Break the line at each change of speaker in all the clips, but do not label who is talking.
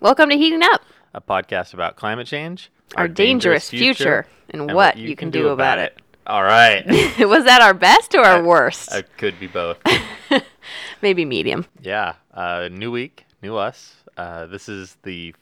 Welcome to Heating Up,
a podcast about climate change,
our, dangerous, future, and, what you can do about it.
All right.
Was that our best or our worst?
it could be both.
Maybe medium.
yeah. Uh, new week, new us. Uh, this is the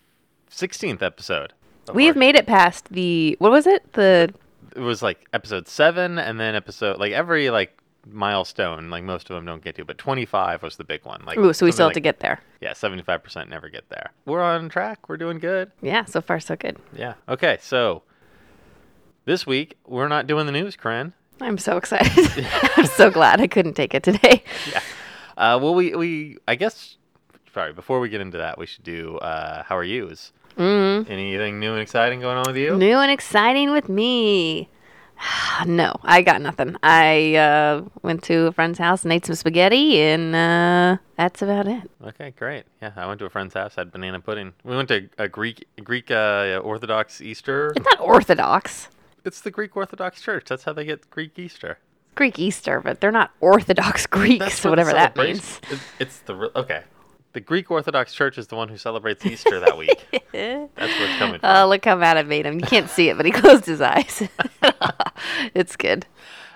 16th episode. Of
We have
our-
made it past the what was it? The
It was like episode seven, and then episode like every like milestone. Like most of them don't get to, but 25 was the big one. Like
ooh, so we still have
like-
to get there.
Yeah, 75% never get there. We're on track. We're doing good.
Yeah, so far so good.
Yeah. Okay. So this week we're not doing the news, Corinne.
I'm so excited. I'm so glad I couldn't take it today.
Uh, well, we, we I guess sorry. Before we get into that, we should do uh, how are yous?
Mm.
Anything new and exciting going on with you?
New and exciting with me. no, I got nothing. I uh, went to a friend's house and ate some spaghetti, and uh, that's about it.
Okay, great. Yeah, I went to a friend's house, had banana pudding. We went to a Greek Greek uh, Orthodox Easter.
It's not Orthodox.
It's the Greek Orthodox Church. That's how they get Greek Easter.
Greek Easter, but they're not Orthodox Greeks, whatever that means.
It's, it's the okay. The Greek Orthodox Church is the one who celebrates Easter that week. That's where it's coming from.
Oh, look how mad I made him. You can't see it, but he closed his eyes. it's good.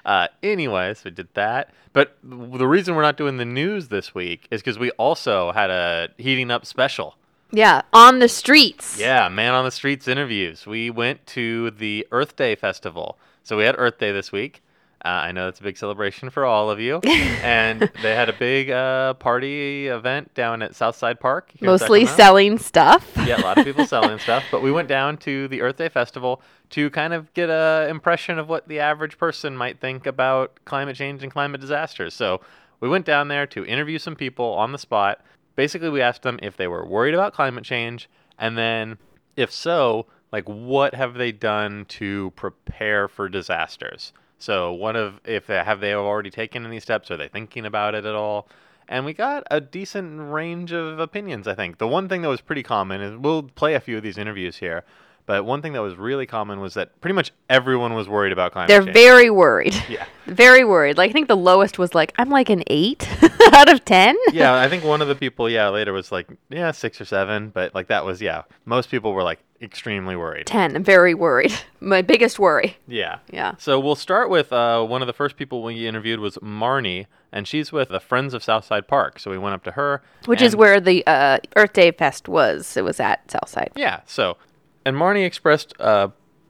Uh, anyways, we did that. But the reason we're not doing the news this week is because we also had a heating up special.
Yeah, on the streets.
Yeah, man on the streets interviews. We went to the Earth Day festival. So we had Earth Day this week. Uh, I know it's a big celebration for all of you. and they had a big uh, party event down at Southside Park.
Mostly selling stuff.
yeah, a lot of people selling stuff. But we went down to the Earth Day Festival to kind of get an impression of what the average person might think about climate change and climate disasters. So we went down there to interview some people on the spot. Basically, we asked them if they were worried about climate change, and then if so, like what have they done to prepare for disasters? So one of if have they already taken any steps? Are they thinking about it at all? And we got a decent range of opinions, I think. The one thing that was pretty common is we'll play a few of these interviews here, but one thing that was really common was that pretty much everyone was worried about climate
They're
change.
very worried.
yeah.
Very worried. Like I think the lowest was like I'm like an eight out of ten.
yeah, I think one of the people, yeah, later was like, yeah, six or seven, but like that was, yeah, most people were like extremely worried.
Ten. I'm very worried. My biggest worry.
Yeah.
Yeah.
So we'll start with uh, one of the first people we interviewed was Marnie, and she's with the Friends of Southside Park. So we went up to her,
Which is where the uh, Earth Day Fest was. It was at Southside.
Yeah. So, and Marnie expressed uh,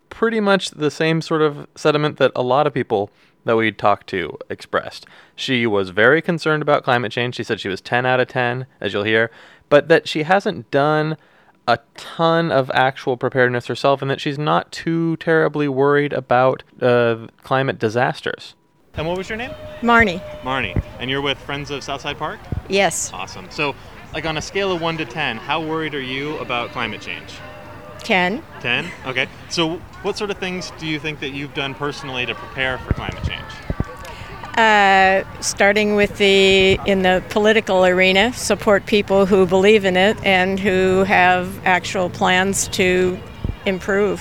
pretty much the same sort of sentiment that a lot of people that we talked to expressed. She was very concerned about climate change. She said she was 10 out of 10, as you'll hear, but that she hasn't done a ton of actual preparedness herself and that she's not too terribly worried about uh, climate disasters. And what was your name?
Marnie.
Marnie. And you're with Friends of Southside Park?
Yes.
Awesome. So, like on a scale of 1 to 10, how worried are you about climate change?
10.
10? Okay. So, what sort of things do you think that you've done personally to prepare for climate change?
Uh, starting with the, in the political arena, support people who believe in it and who have actual plans to improve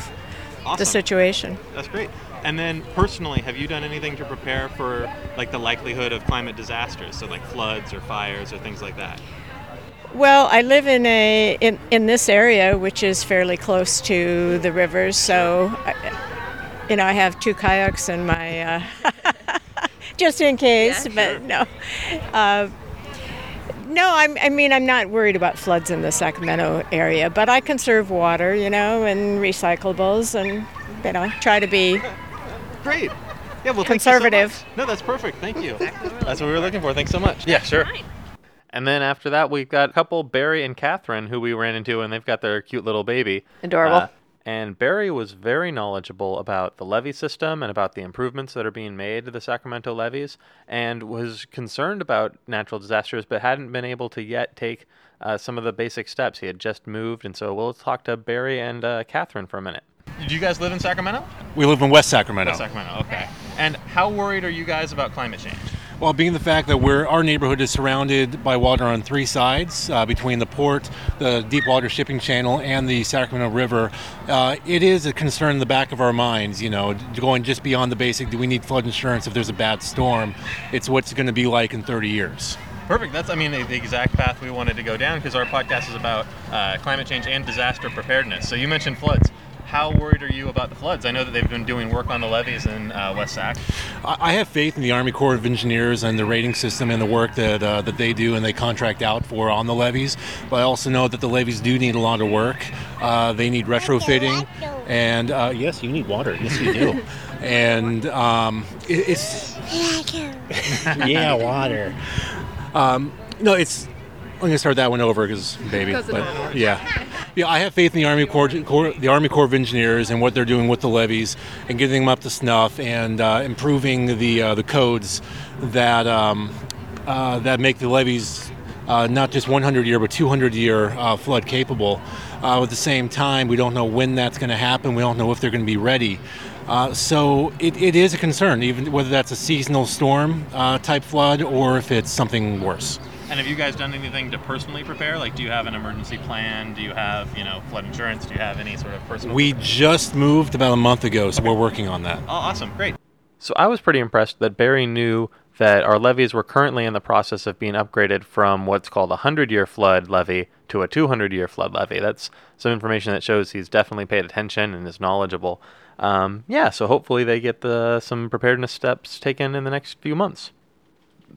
Awesome.
the situation.
That's great. And then, personally, have you done anything to prepare for like the likelihood of climate disasters? So, like floods or fires or things like that?
Well, I live in a in, in this area, which is fairly close to the rivers, so I, you know I have two kayaks in my uh, just in case. Yeah, but no, uh, no, I'm, I mean I'm not worried about floods in the Sacramento area, but I conserve water, you know, and recyclables, and you know try to be
Great. Yeah, well,
Conservative.
Thank you so much. No, that's perfect. Thank you. That's what we were looking for. Thanks so much. Yeah, sure. And then after that, we've got a couple, Barry and Catherine, who we ran into, and they've got their cute little baby.
Adorable.
Uh, and Barry was very knowledgeable about the levee system and about the improvements that are being made to the Sacramento levees, and was concerned about natural disasters, but hadn't been able to yet take uh, some of the basic steps. He had just moved, and so we'll talk to Barry and uh, Catherine for a minute. Do you guys live in Sacramento?
We live in West Sacramento.
Sacramento, okay. And how worried are you guys about climate change?
Well, being the fact that we're our neighborhood is surrounded by water on three sides uh, between the port, the deep water shipping channel, and the Sacramento River, uh, it is a concern in the back of our minds. You know, going just beyond the basic. Do we need flood insurance if there's a bad storm? It's what's going to be like in 30 years.
Perfect. That's, I mean, the, the exact path we wanted to go down because our podcast is about uh, climate change and disaster preparedness. So you mentioned floods. How worried are you about the floods? I know that they've been doing work on the levees in uh, West Sac.
I I have faith in the Army Corps of Engineers and the rating system and the work that uh, that they do and they contract out for on the levees. But I also know that the levees do need a lot of work. Uh, they need retrofitting, and uh, yes, you need water. Yes, you do. and um, it, it's yeah, water. Um, no, it's. I'm gonna start that one over because baby. But, yeah, yeah. I have faith in the Army Corps, Corps, the Army Corps of Engineers, and what they're doing with the levees and getting them up to snuff and uh, improving the uh, the codes that um, uh, that make the levees uh, not just 100 year but 200 year uh, flood capable. Uh, at the same time, we don't know when that's going to happen. We don't know if they're going to be ready. Uh, so it, it is a concern, even whether that's a seasonal storm uh, type flood or if it's something worse.
And have you guys done anything to personally prepare? Like, do you have an emergency plan? Do you have, you know, flood insurance? Do you have any sort of personal?
We just moved about a month ago, so we're working on that.
Oh, awesome. Great. So I was pretty impressed that Barry knew that our levees were currently in the process of being upgraded from what's called a 100 year flood levee to a 200 year flood levee. That's some information that shows he's definitely paid attention and is knowledgeable. Um, yeah, so hopefully they get the, some preparedness steps taken in the next few months.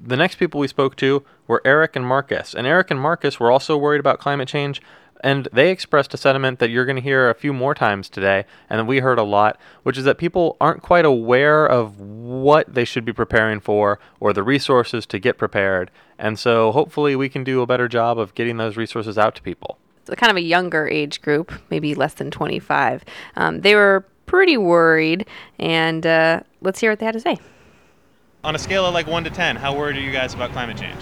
The next people we spoke to were Eric and Marcus. And Eric and Marcus were also worried about climate change, and they expressed a sentiment that you're going to hear a few more times today, and that we heard a lot, which is that people aren't quite aware of what they should be preparing for or the resources to get prepared. And so hopefully we can do a better job of getting those resources out to people.
It's kind of a younger age group, maybe less than 25. Um, they were pretty worried, and uh, let's hear what they had to say.
On a scale of like 1 to 10, how worried are you guys about climate change?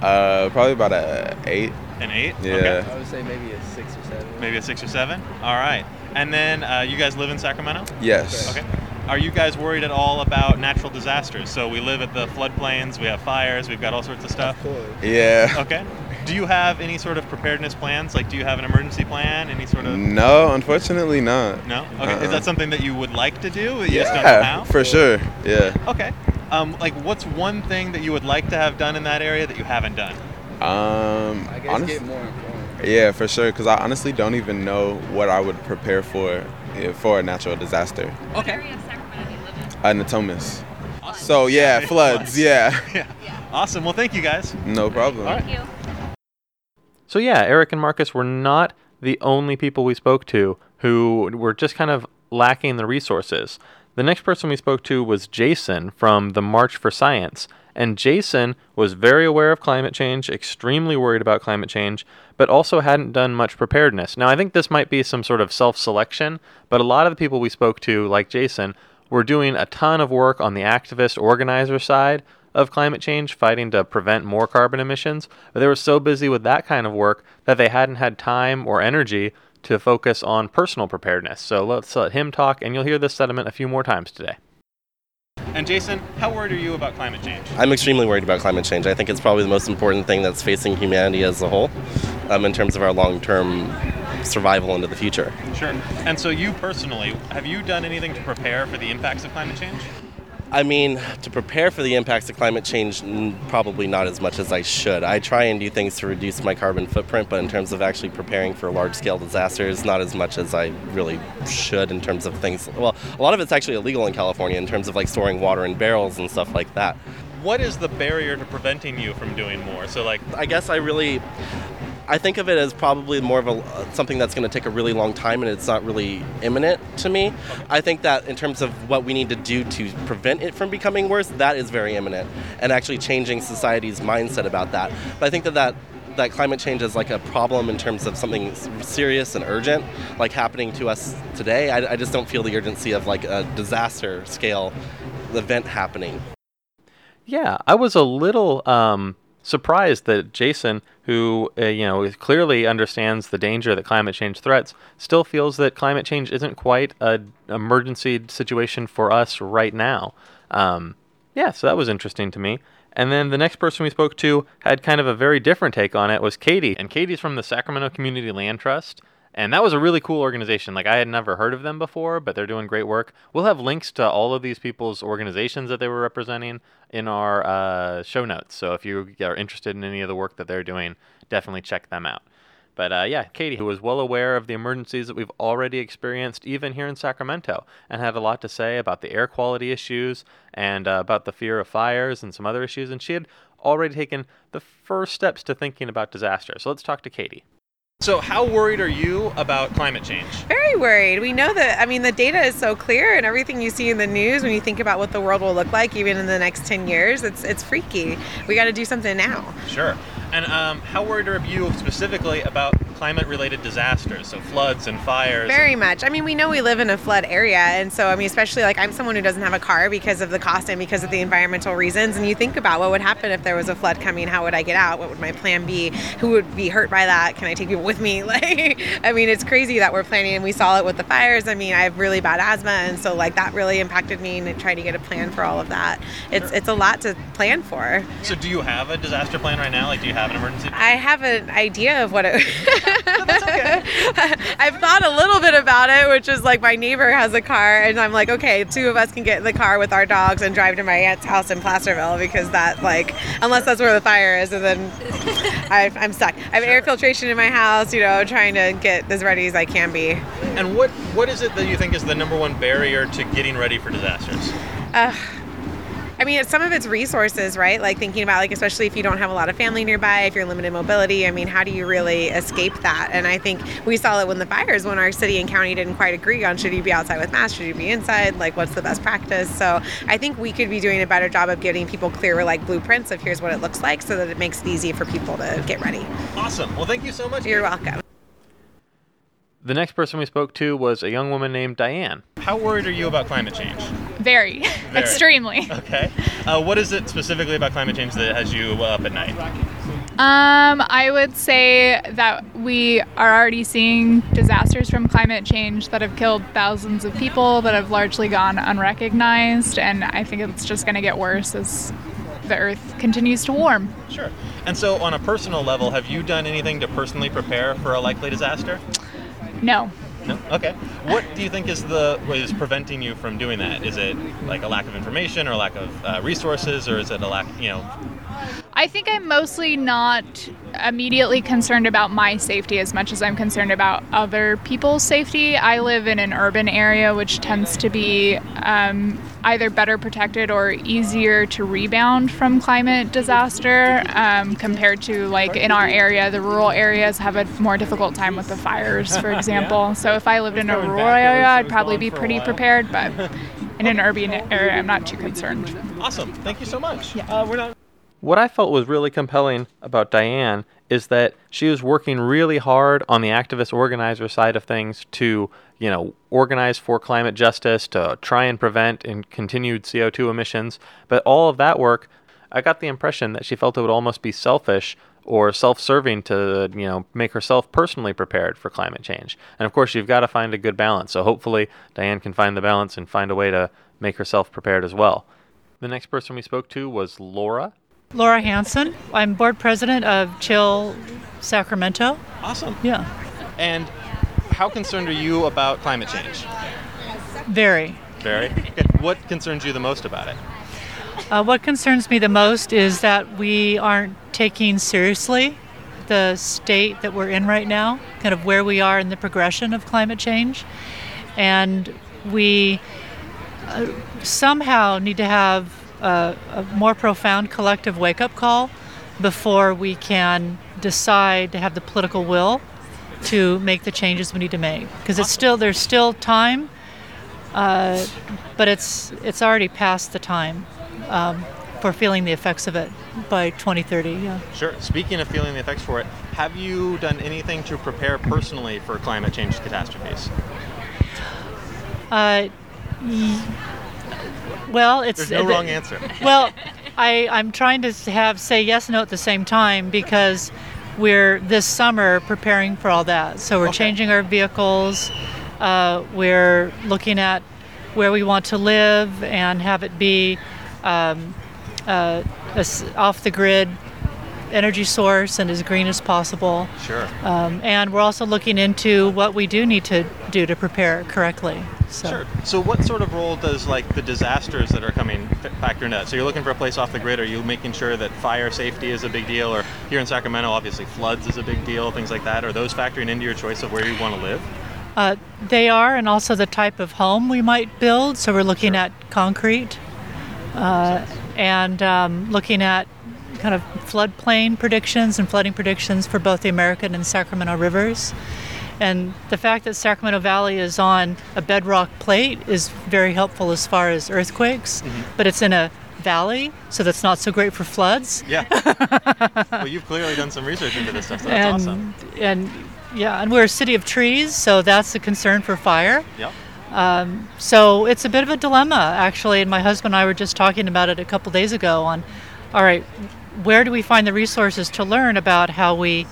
Uh, probably about a eight.
An 8?
Yeah.
Okay.
I would say maybe a six or seven.
Maybe a 6 or 7? All right. And then uh, you guys live in Sacramento?
Yes.
Okay. Are you guys worried at all about natural disasters? So we live at the floodplains, we have fires, we've got all sorts of stuff.
Of course.
Yeah.
Okay. Do you have any sort of preparedness plans? Like, do you have an emergency plan? Any sort of.
No, unfortunately not.
No? Okay. Is
Uh-uh.
that something that you would like to do? that You just don't know
Yeah,
how?
for sure. Yeah.
Okay. Um, like, what's one thing that you would like to have done in that area that you haven't done?
Um.
I guess
honest-
get more informed.
yeah, for sure. Because I honestly don't even know what I would prepare for for a natural disaster.
Okay.
Uh, Natomas. So yeah, floods. Yeah.
Yeah. Awesome. Well, thank you guys.
No problem. Thank you.
So yeah, Eric and Marcus were not the only people we spoke to who were just kind of lacking the resources. The next person we spoke to was Jason from the March for Science. And Jason was very aware of climate change, extremely worried about climate change, but also hadn't done much preparedness. Now, I think this might be some sort of self selection, but a lot of the people we spoke to, like Jason, were doing a ton of work on the activist organizer side of climate change, fighting to prevent more carbon emissions. But they were so busy with that kind of work that they hadn't had time or energy to focus on personal preparedness. So let's let him talk, and you'll hear this sentiment a few more times today. And Jason, how worried are you about climate change?
I'm extremely worried about climate change. I think it's probably the most important thing that's facing humanity as a whole um, in terms of our long term survival into the future.
Sure. And so, you personally, have you done anything to prepare for the impacts of climate change?
I mean, to prepare for the impacts of climate change, probably not as much as I should. I try and do things to reduce my carbon footprint, but in terms of actually preparing for large scale disasters, not as much as I really should in terms of things. Well, a lot of it's actually illegal in California in terms of like storing water in barrels and stuff like that.
What is the barrier to preventing you from doing more? So, like,
I guess I really, I think of it as probably more of a something that's going to take a really long time, and it's not really imminent to me. I think that in terms of what we need to do to prevent it from becoming worse, that is very imminent, and actually changing society's mindset about that. But I think that that that climate change is like a problem in terms of something serious and urgent, like happening to us today. I, I just don't feel the urgency of like a disaster scale event happening.
Yeah, I was a little um, surprised that Jason, who uh, you know clearly understands the danger that climate change threats, still feels that climate change isn't quite an emergency situation for us right now. Um, yeah, so that was interesting to me. And then the next person we spoke to had kind of a very different take on it was Katie. And Katie's from the Sacramento Community Land Trust. And that was a really cool organization. Like I had never heard of them before, but they're doing great work. We'll have links to all of these people's organizations that they were representing in our uh, show notes. So if you are interested in any of the work that they're doing, definitely check them out. But uh, yeah, Katie, who was well aware of the emergencies that we've already experienced, even here in Sacramento, and had a lot to say about the air quality issues and uh, about the fear of fires and some other issues. And she had already taken the first steps to thinking about disaster. So let's talk to Katie. So, how worried are you about climate change?
Very worried. We know that, I mean, the data is so clear, and everything you see in the news when you think about what the world will look like even in the next 10 years, it's, it's freaky. We got to do something now.
Sure. And um, how worried are you specifically about climate related disasters, so floods and fires?
Very
and-
much. I mean, we know we live in a flood area, and so, I mean, especially like I'm someone who doesn't have a car because of the cost and because of the environmental reasons. And you think about what would happen if there was a flood coming, how would I get out? What would my plan be? Who would be hurt by that? Can I take people with me? Like, I mean, it's crazy that we're planning, and we saw it with the fires. I mean, I have really bad asthma, and so like that really impacted me, and trying to get a plan for all of that. It's it's a lot to plan for.
So, do you have a disaster plan right now? Like, do you have an emergency?
I have an idea of what it. I've thought a little bit about it, which is like my neighbor has a car, and I'm like, okay, two of us can get in the car with our dogs and drive to my aunt's house in Placerville because that, like, unless that's where the fire is, and then I, I'm stuck. I have air filtration in my house, you know, trying to get as ready as I can be.
And what what is it that you think is the number one barrier to getting ready for disasters?
Uh, I mean, it's, some of it's resources, right? Like thinking about, like, especially if you don't have a lot of family nearby, if you're limited mobility. I mean, how do you really escape that? And I think we saw it when the fires, when our city and county didn't quite agree on should you be outside with masks, should you be inside, like, what's the best practice? So I think we could be doing a better job of getting people clearer, like, blueprints of here's what it looks like so that it makes it easy for people to get ready.
Awesome. Well, thank you so much.
You're welcome.
The next person we spoke to was a young woman named Diane. How worried are you about climate change?
Very,
Very.
extremely.
Okay. Uh, what is it specifically about climate change that has you up at night?
Um, I would say that we are already seeing disasters from climate change that have killed thousands of people that have largely gone unrecognized, and I think it's just going to get worse as the Earth continues to warm.
Sure. And so, on a personal level, have you done anything to personally prepare for a likely disaster?
No.
No. Okay. What do you think is the what is preventing you from doing that? Is it like a lack of information, or a lack of uh, resources, or is it a lack, you know?
I think I'm mostly not immediately concerned about my safety as much as I'm concerned about other people's safety. I live in an urban area which tends to be um, either better protected or easier to rebound from climate disaster um, compared to like in our area. The rural areas have a more difficult time with the fires, for example. So if I lived in a rural area, I'd probably be pretty prepared, but in an urban area, I'm not too concerned.
Awesome. Thank you so much. Yeah. Uh, we're not. What I felt was really compelling about Diane is that she was working really hard on the activist organizer side of things to, you know, organize for climate justice, to try and prevent and continued CO2 emissions. But all of that work, I got the impression that she felt it would almost be selfish or self-serving to, you know, make herself personally prepared for climate change. And of course, you've got to find a good balance. So hopefully, Diane can find the balance and find a way to make herself prepared as well. The next person we spoke to was Laura.
Laura Hanson. I'm board president of Chill Sacramento.
Awesome.
Yeah,
And how concerned are you about climate change?
very.
Very. What concerns you the most about it?
Uh, what concerns me the most is that we aren't taking seriously the state that we're in right now, kind of where we are in the progression of climate change. And we uh, somehow need to have a, a more profound collective wake up call before we can decide to have the political will to make the changes we need to make. Because it's still, there's still time, uh, but it's, it's already past the time um, for feeling the effects of it by 2030. Yeah.
Sure. Speaking of feeling the effects for it, have you done anything to prepare personally for climate change catastrophes?
Uh, y- well, it's
There's no
the-
wrong answer.
well, I, I'm trying to have say yes and no at the same time because we're this summer preparing for all that. So we're
Okay.
changing our vehicles. Uh, we're looking at where we want to live and have it be um, uh, a s- off the grid energy source and as green as possible.
Sure.
Um, and we're also looking into what we do need to do to prepare correctly. So.
Sure. So, what sort of role does like the disasters that are coming factor in that? So, you're looking for a place off the grid. Are you making sure that fire safety is a big deal, or here in Sacramento, obviously floods is a big deal, things like that? Are those factoring into your choice of where you want to live?
Uh, they are, and also the type of home we might build. So we're looking at concrete uh, and um, looking at kind of floodplain predictions and flooding predictions for both the American and Sacramento rivers. And the fact that Sacramento Valley is on a bedrock plate is very helpful as far as earthquakes, but it's in a valley, so that's not so great for floods.
Yeah. well, you've clearly done some research into this stuff, so that's
and
awesome.
and yeah, and we're a city of trees, so that's a concern for fire.
Yep.
Um, so it's a bit of a dilemma, actually. And my husband and I were just talking about it a couple days ago. On, all right, where do we find the resources to learn about how we,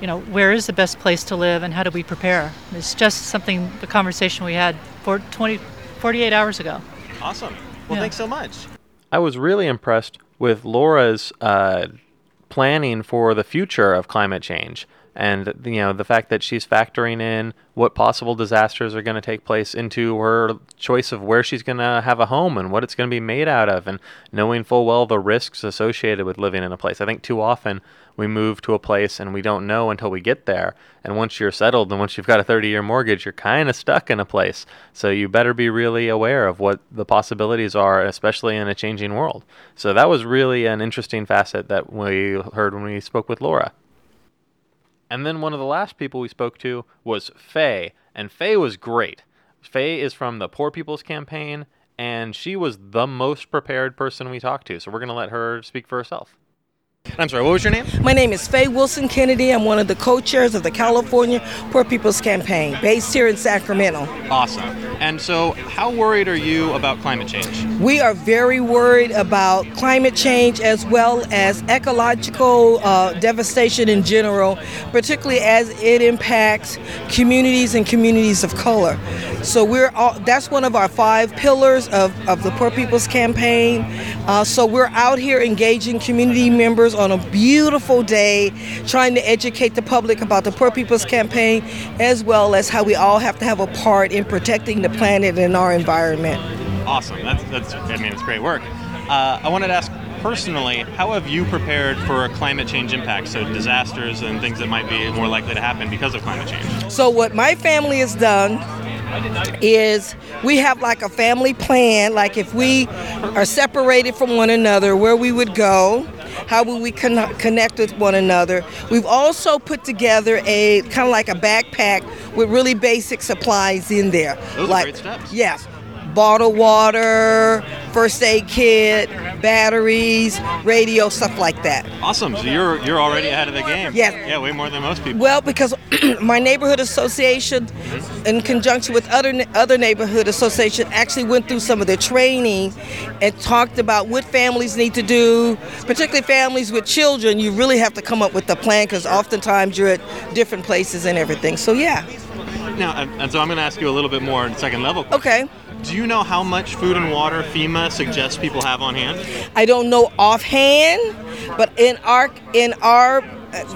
you know, where is the best place to live and how do we prepare? It's just something, the conversation we had for 20, 48 hours ago.
Awesome. Well,
Yeah.
thanks so much. I was really impressed with Laura's uh, planning for the future of climate change, and you know the fact that she's factoring in what possible disasters are going to take place into her choice of where she's going to have a home and what it's going to be made out of, and knowing full well the risks associated with living in a place. I think too often we move to a place and we don't know until we get there. And once you're settled and once you've got a 30 year mortgage, you're kind of stuck in a place. So you better be really aware of what the possibilities are, especially in a changing world. So that was really an interesting facet that we heard when we spoke with Laura. And then one of the last people we spoke to was Faye, and Faye was great. Faye is from the Poor People's Campaign, and she was the most prepared person we talked to. So we're going to let her speak for herself. I'm sorry, what was your name?
My name is Faye Wilson Kennedy. I'm one of the co chairs of the California Poor People's Campaign, based here in Sacramento.
Awesome. And so, how worried are you about climate change?
We are very worried about climate change as well as ecological uh, devastation in general, particularly as it impacts communities and communities of color. So we're all, that's one of our five pillars of, of the Poor People's Campaign. Uh, so we're out here engaging community members on a beautiful day, trying to educate the public about the Poor People's Campaign, as well as how we all have to have a part in protecting the planet and our environment.
Awesome. That's, that's I mean, it's great work. Uh, I wanted to ask personally, how have you prepared for a climate change impacts, so disasters and things that might be more likely to happen because of climate change?
So what my family has done is we have like a family plan like if we are separated from one another where we would go how will we con- connect with one another. We've also put together a kind of like a backpack with really basic supplies in there.
Those are great steps.
yes bottled water first aid kit batteries radio stuff like that
Awesome. So you're you're already ahead of the game.
Yes.
Yeah, way more than most people.
Well, because my neighborhood association, in conjunction with other other neighborhood association, actually went through some of the training and talked about what families need to do, particularly families with children. You really have to come up with a plan because oftentimes you're at different places and everything. So yeah.
Now, and, so I'm going to ask you a little bit more in second level.
Okay.
Do you know how much food and water FEMA suggests people have on hand?
I don't know offhand, but in our in our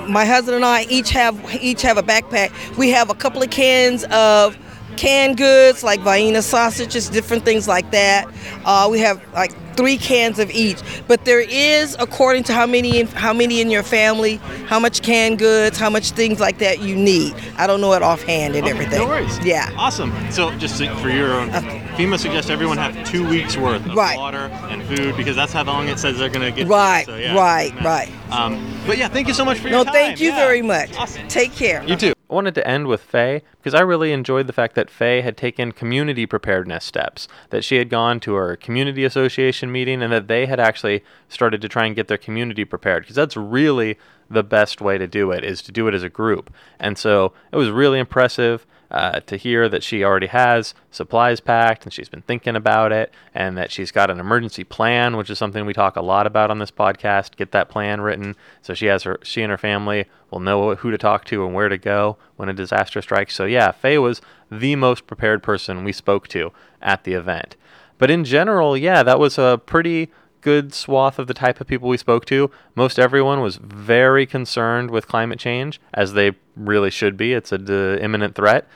my husband and I each have each have a backpack. We have a couple of cans of canned goods like Vienna sausages, different things like that. Uh, we have like three cans of each. But there is, according to how many in, how many in your family, how much canned goods, how much things like that you need. I don't know it offhand and
Okay,
everything.
No worries.
Yeah.
Awesome. So just for your own, FEMA suggests everyone have two weeks worth of
Right.
water and food because that's how long it says they're going to get.
Right,
So, yeah,
right, right.
Um, but yeah, thank you so much for your
No,
time.
No, thank you
Yeah.
very much. Take care.
You too. Wanted to end with Faye because I really enjoyed the fact that Faye had taken community preparedness steps, that she had gone to her community association meeting and that they had actually started to try and get their community prepared because that's really the best way to do it is to do it as a group. And so it was really impressive uh, to hear that she already has supplies packed and she's been thinking about it and that she's got an emergency plan, which is something we talk a lot about on this podcast. Get that plan written so she has her she and her family will know who to talk to and where to go when a disaster strikes. So yeah, Faye was the most prepared person we spoke to at the event. But in general, yeah, that was a pretty good swath of the type of people we spoke to. Most everyone was very concerned with climate change, as they really should be. It's an imminent threat.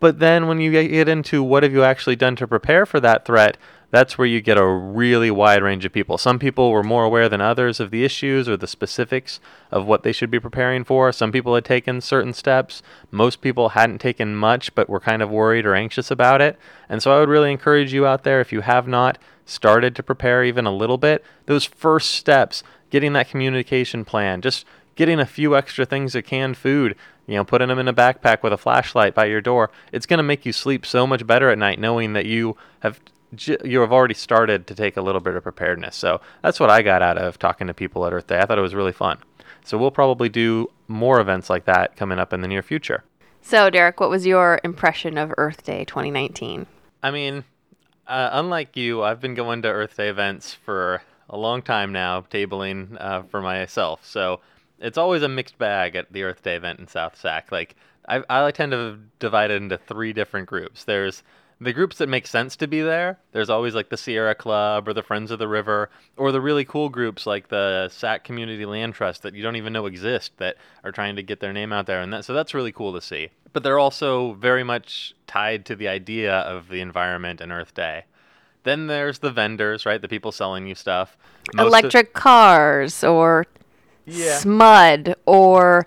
But then when you get into what have you actually done to prepare for that threat, that's where you get a really wide range of people. Some people were more aware than others of the issues or the specifics of what they should be preparing for. Some people had taken certain steps. Most people hadn't taken much but were kind of worried or anxious about it. And so I would really encourage you out there, if you have not started to prepare even a little bit, those first steps, getting that communication plan, just getting a few extra things of canned food, you know, putting them in a backpack with a flashlight by your door, it's going to make you sleep so much better at night knowing that you have you have already started to take a little bit of preparedness. So that's what I got out of talking to people at Earth Day. I thought it was really fun. So we'll probably do more events like that coming up in the near future.
So, Derek, what was your impression of Earth Day 2019?
I mean, uh, unlike you, I've been going to Earth Day events for a long time now, tabling uh, for myself. So it's always a mixed bag at the Earth Day event in South Sac. Like I, I tend to divide it into three different groups. There's the groups that make sense to be there, there's always like the Sierra Club or the Friends of the River, or the really cool groups like the SAC Community Land Trust that you don't even know exist that are trying to get their name out there. And that, so that's really cool to see. But they're also very much tied to the idea of the environment and Earth Day. Then there's the vendors, right? The people selling you stuff.
Most Electric of, cars or yeah. SMUD or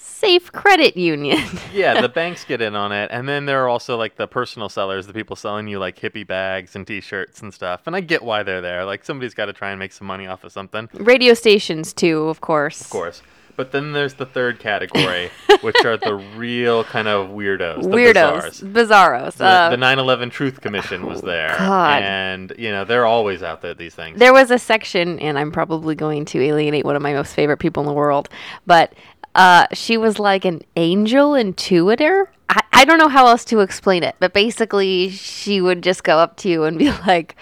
Safe Credit Union.
yeah, the banks get in on it, and then there are also like the personal sellers, the people selling you like hippie bags and T-shirts and stuff. And I get why they're there. Like somebody's got to try and make some money off of something.
Radio stations too, of course.
Of course. But then there's the third category, which are the real kind of weirdos.
weirdos.
Bizarros.
Bizarros.
The, uh, 9/11 Truth Commission was there,
God.
and you know they're always out there. These things.
There was a section, and I'm probably going to alienate one of my most favorite people in the world, but uh, she was like an angel intuitor. I, I don't know how else to explain it, but basically, she would just go up to you and be like,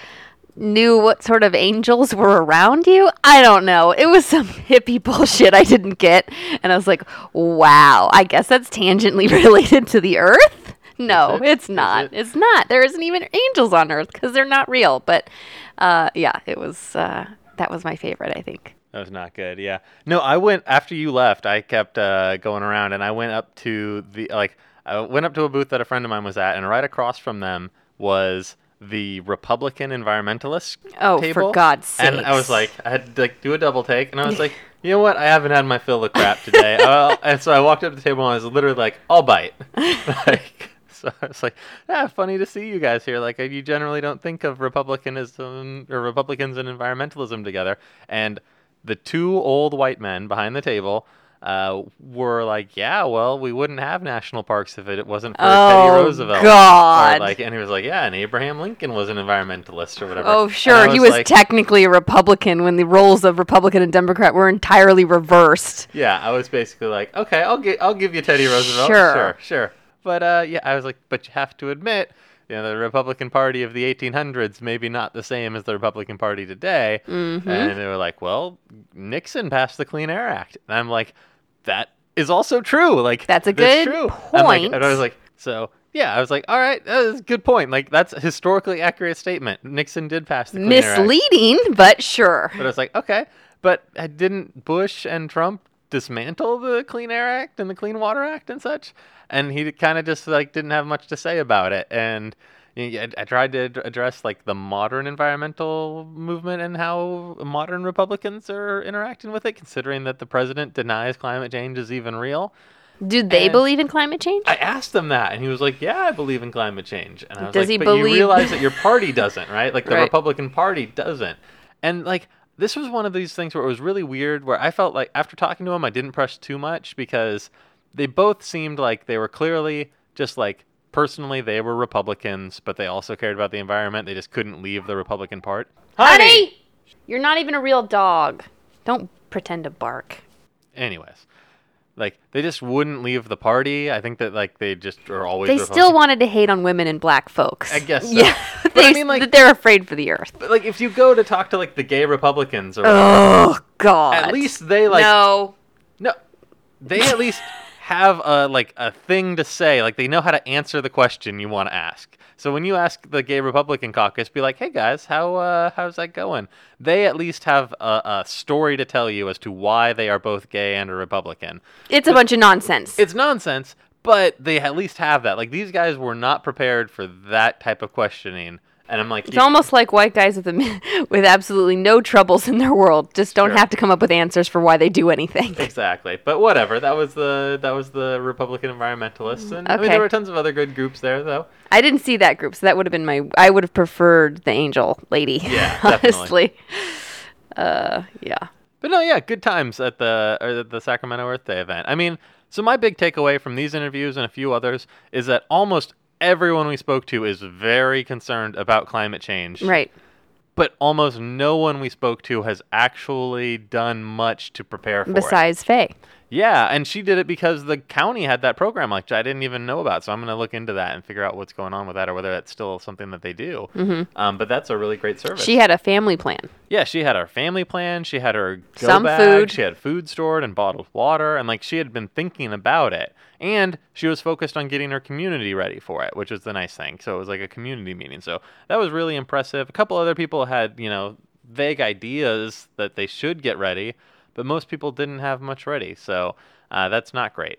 knew what sort of angels were around you. I don't know. It was some hippie bullshit I didn't get. And I was like, wow, I guess that's tangentially related to the earth. No, it? it's not. It? It's not. There isn't even angels on earth because they're not real. But uh, yeah, it was, uh, that was my favorite, I think.
That was not good. Yeah. No, I went after you left. I kept uh, going around, and I went up to the like. I went up to a booth that a friend of mine was at, and right across from them was the Republican environmentalists.
Oh,
table.
for God's sake!
And I was like, I had to like do a double take, and I was like, you know what? I haven't had my fill of crap today. uh, and so I walked up to the table, and I was literally like, I'll bite. like, so it's like, yeah, funny to see you guys here. Like, you generally don't think of republicanism or Republicans and environmentalism together, and the two old white men behind the table uh, were like, "Yeah, well, we wouldn't have national parks if it wasn't for
oh,
Teddy Roosevelt."
God!
Or like, and he was like, "Yeah, and Abraham Lincoln was an environmentalist or whatever."
Oh, sure,
was
he was
like,
technically a Republican when the roles of Republican and Democrat were entirely reversed.
Yeah, I was basically like, "Okay, I'll give I'll give you Teddy Roosevelt."
Sure,
sure, sure. But uh, yeah, I was like, "But you have to admit." You know, the Republican Party of the 1800s maybe not the same as the Republican Party today.
Mm-hmm.
And they were like, well, Nixon passed the Clean Air Act. And I'm like, that is also true. Like,
that's a
that's
good
true.
point.
Like, and I was like, so yeah, I was like, all right, that's a good point. Like, that's a historically accurate statement. Nixon did pass the Clean
Misleading, but sure.
But I was like, okay. But didn't Bush and Trump dismantle the Clean Air Act and the Clean Water Act and such? and he kind of just like didn't have much to say about it. And you know, I, I tried to address like the modern environmental movement and how modern Republicans are interacting with it, considering that the president denies climate change is even real.
Do they
And
believe in climate change?
I asked him that, and he was like, "Yeah, I believe in climate change." And I was
Does
like,
he
"But
believe-
you realize that your party doesn't, right? Like the
Right.
Republican Party doesn't." And like this was one of these things where it was really weird. Where I felt like after talking to him, I didn't press too much because they both seemed like they were clearly just like personally they were Republicans, but they also cared about the environment. They just couldn't leave the Republican part.
Honey, you're not even a real dog. Don't pretend to bark.
Anyways. Like they just wouldn't leave the party. I think that like they just are always.
They
Republican.
still wanted to hate on women and black folks.
I guess so.
Yeah,
But
they,
I mean, like-
that they're afraid for the earth.
But like if you go to talk to like the gay Republicans or whatever,
Oh God!
at least they like
no.
no, they at least have a like a thing to say. Like they know how to answer the question you want to ask. So when you ask the gay Republican caucus, be like, "Hey guys, how uh, how's that going?" They at least have a, a story to tell you as to why they are both gay and a Republican.
It's a bunch of nonsense.
It's nonsense, but they at least have that. Like these guys were not prepared for that type of questioning. And I'm like,
It's almost like white guys with a, with absolutely no troubles in their world just don't
Sure.
have to come up with answers for why they do anything.
Exactly, but whatever. That was the that was the Republican environmentalists, and I mean there were tons of other good groups there, though.
I didn't see that group, so that would have been my. I would have preferred the angel lady.
Yeah, definitely.
honestly. Uh, yeah.
But no, yeah, good times at the or the Sacramento Earth Day event. I mean, so my big takeaway from these interviews and a few others is that almost everyone we spoke to is very concerned about climate change.
Right.
But almost no one we spoke to has actually done much to prepare for it.
Besides Faye.
Yeah, and she did it because the county had that program, like I didn't even know about. So I'm going to look into that and figure out what's going on with that, or whether that's still something that they do.
Mhm.
Um, but that's a really great service.
She had a family plan.
Yeah, she had her family plan. She had her go
Some
bag,
food.
She had food stored and bottled water, and like she had been thinking about it. And she was focused on getting her community ready for it, which was the nice thing. So it was like a community meeting. So that was really impressive. A couple other people had, you know, vague ideas that they should get ready, but most people didn't have much ready. So uh, that's not great.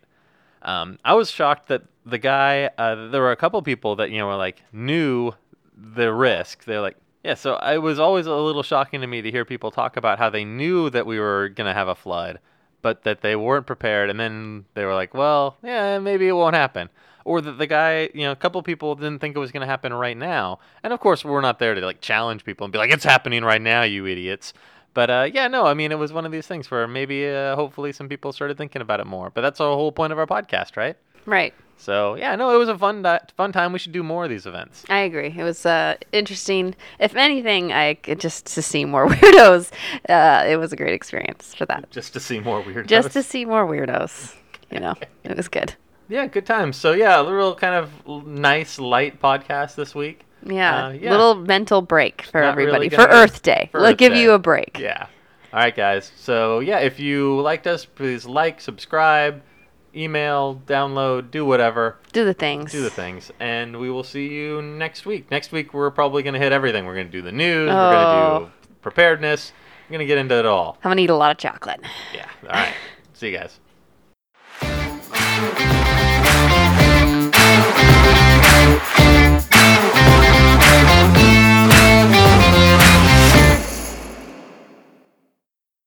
Um, I was shocked that the guy, uh, there were a couple people that, you know, were like, knew the risk. They're like, yeah, so it was always a little shocking to me to hear people talk about how they knew that we were to have a flood, but that they weren't prepared. And then they were like, well, yeah, maybe it won't happen. Or that the guy, you know, a couple people didn't think it was going to happen right now. And of course, we're not there to like challenge people and be like, it's happening right now, you idiots. But uh, yeah, no, I mean, it was one of these things where maybe, uh, hopefully, some people started thinking about it more. But that's the whole point of our podcast, right?
Right.
So yeah, no, it was a fun di- fun time. We should do more of these events.
I agree. It was uh, interesting. If anything, I just to see more weirdos. Uh, it was a great experience for that.
Just to see more weirdos.
Just to see more weirdos. You know, it was good.
Yeah, good times. So yeah, a little kind of nice light podcast this week.
Yeah,
Uh, yeah.
little mental break for
Not
everybody
gonna
for Earth Day.
for
We'll
Earth
give
Day.
you a break.
Yeah. All right, guys. So yeah, if you liked us, please like, subscribe, email, download, do whatever.
Do the things.
Do the things, and we will see you next week. Next week we're probably gonna hit everything. We're gonna do the news. We're gonna do preparedness. We're gonna get into it all.
I'm gonna eat a lot of chocolate.
Yeah. All right. see you guys.